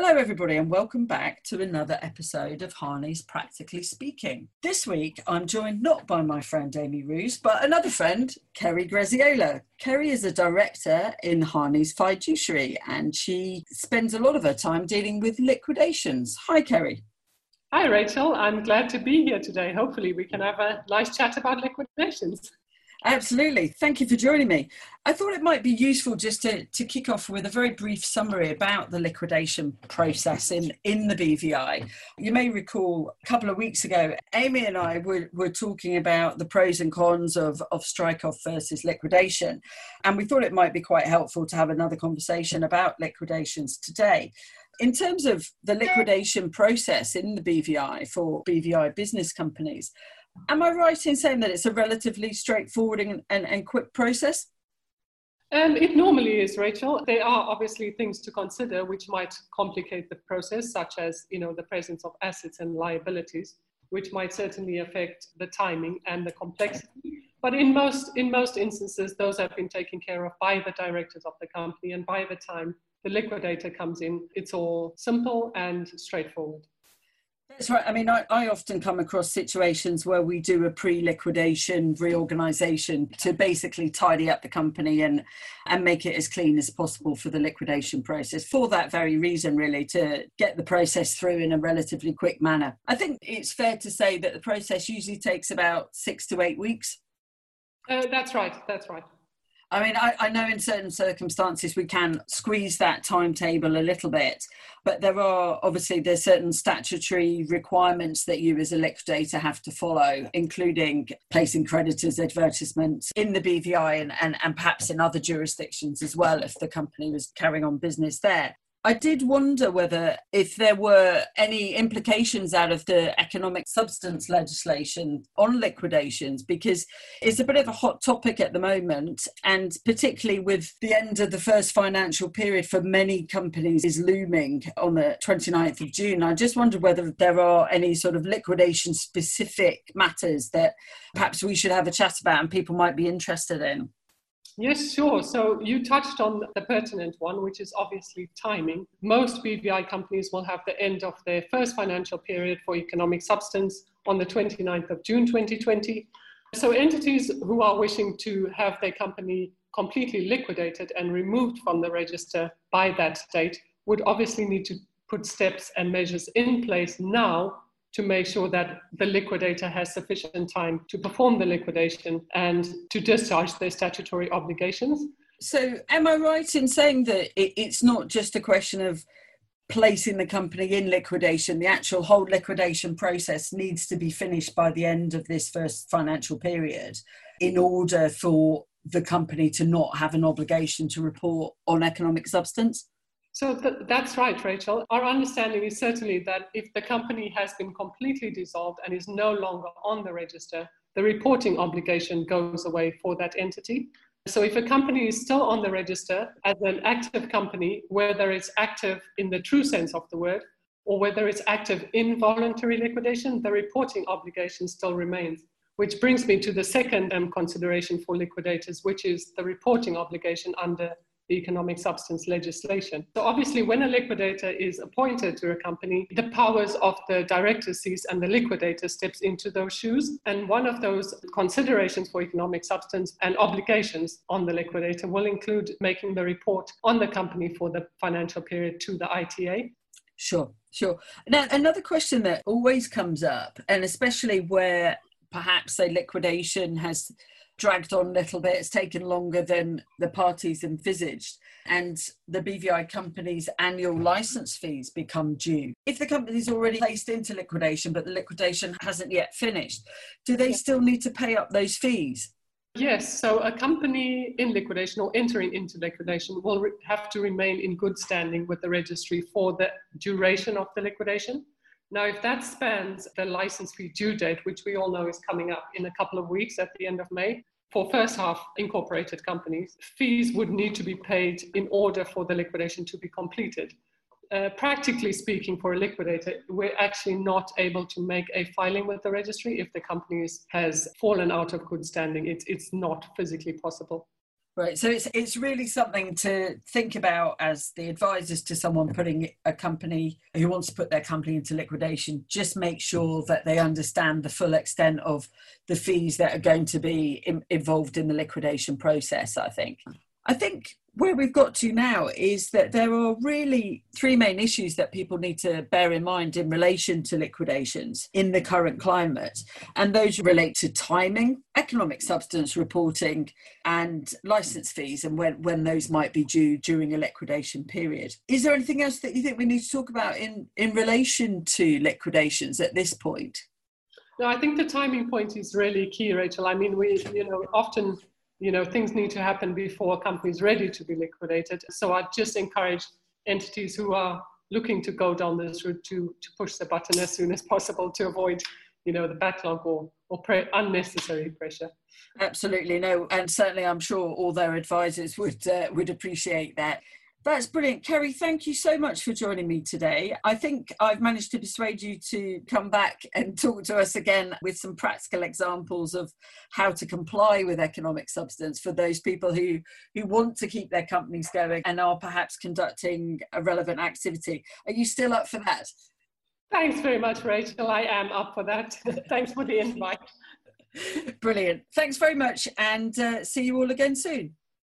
Hello, everybody, and welcome back to another episode of Harney's Practically Speaking. This week, I'm joined not by my friend Amy Roos, but another friend, Kerry Graziola. Kerry is a director in Harney's fiduciary, and she spends a lot of her time dealing with liquidations. Hi, Kerry. Hi, Rachel. I'm glad to be here today. Hopefully, we can have a nice chat about liquidations. Absolutely. Thank you for joining me. I thought it might be useful just to, to kick off with a very brief summary about the liquidation process in, in the BVI. You may recall a couple of weeks ago, Amy and I were, were talking about the pros and cons of, of strike off versus liquidation. And we thought it might be quite helpful to have another conversation about liquidations today. In terms of the liquidation process in the BVI for BVI business companies, Am I right in saying that it's a relatively straightforward and, and, and quick process? Um, it normally is, Rachel. There are obviously things to consider which might complicate the process, such as you know the presence of assets and liabilities, which might certainly affect the timing and the complexity. But in most in most instances, those have been taken care of by the directors of the company, and by the time the liquidator comes in, it's all simple and straightforward. That's right. I mean, I, I often come across situations where we do a pre-liquidation reorganization to basically tidy up the company and and make it as clean as possible for the liquidation process. For that very reason, really, to get the process through in a relatively quick manner. I think it's fair to say that the process usually takes about six to eight weeks. Uh, that's right. That's right. I mean, I, I, know in certain circumstances we can squeeze that timetable a little bit, but there are obviously there's certain statutory requirements that you as a liquidator have to follow, including placing creditors' advertisements in the BVI and, and, and perhaps in other jurisdictions as well if the company was carrying on business there. I did wonder whether if there were any implications out of the economic substance legislation on liquidations, because it's a bit of a hot topic at the moment, and particularly with the end of the first financial period for many companies is looming on the 29th of June. I just wondered whether there are any sort of liquidation specific matters that perhaps we should have a chat about and people might be interested in. Yes, sure. So you touched on the pertinent one, which is obviously timing. Most BVI companies will have the end of their first financial period for economic substance on the 29th of June 2020. So entities who are wishing to have their company completely liquidated and removed from the register by that date would obviously need to put steps and measures in place now to make sure that the liquidator has sufficient time to perform the liquidation and to discharge their statutory obligations. So, am I right in saying that it's not just a question of placing the company in liquidation? The actual whole liquidation process needs to be finished by the end of this first financial period in order for the company to not have an obligation to report on economic substance? So th- that's right, Rachel. Our understanding is certainly that if the company has been completely dissolved and is no longer on the register, the reporting obligation goes away for that entity. So if a company is still on the register as an active company, whether it's active in the true sense of the word or whether it's active in voluntary liquidation, the reporting obligation still remains. Which brings me to the second um, consideration for liquidators, which is the reporting obligation under economic substance legislation. So obviously, when a liquidator is appointed to a company, the powers of the director cease and the liquidator steps into those shoes. And one of those considerations for economic substance and obligations on the liquidator will include making the report on the company for the financial period to the ITA. Sure, sure. Now, another question that always comes up, and especially where perhaps a liquidation has dragged on a little bit. It's taken longer than the parties envisaged. And the BVI company's annual license fees become due. If the company's already placed into liquidation, but the liquidation hasn't yet finished, do they still need to pay up those fees? Yes, so a company in liquidation or entering into liquidation will re- have to remain in good standing with the registry for the duration of the liquidation. Now, if that spans the license fee due date, which we all know is coming up in a couple of weeks at the end of May, for first half incorporated companies, fees would need to be paid in order for the liquidation to be completed. Uh, practically speaking, for a liquidator, we're actually not able to make a filing with the registry if the company has fallen out of good standing. It's, it's not physically possible. Right. So it's it's really something to think about as the advisors to someone putting a company who wants to put their company into liquidation. Just make sure that they understand the full extent of the fees that are going to be in, involved in the liquidation process. I think. I think where we've got to now is that there are really three main issues that people need to bear in mind in relation to liquidations in the current climate. And those relate to timing, economic substance reporting, and license fees, and when, when those might be due during a liquidation period. Is there anything else that you think we need to talk about in, in relation to liquidations at this point? No, I think the timing point is really key, Rachel. I mean, we, you know, often you know, things need to happen before a company is ready to be liquidated. So I just encourage entities who are looking to go down this route to, to push the button as soon as possible to avoid, you know, the backlog or, or pre- unnecessary pressure. Absolutely no, and certainly I'm sure all their advisors would uh, would appreciate that. That's brilliant. Kerry, thank you so much for joining me today. I think I've managed to persuade you to come back and talk to us again with some practical examples of how to comply with economic substance for those people who, who want to keep their companies going and are perhaps conducting a relevant activity. Are you still up for that? Thanks very much, Rachel. I am up for that. Thanks for the invite. Brilliant. Thanks very much and uh, see you all again soon.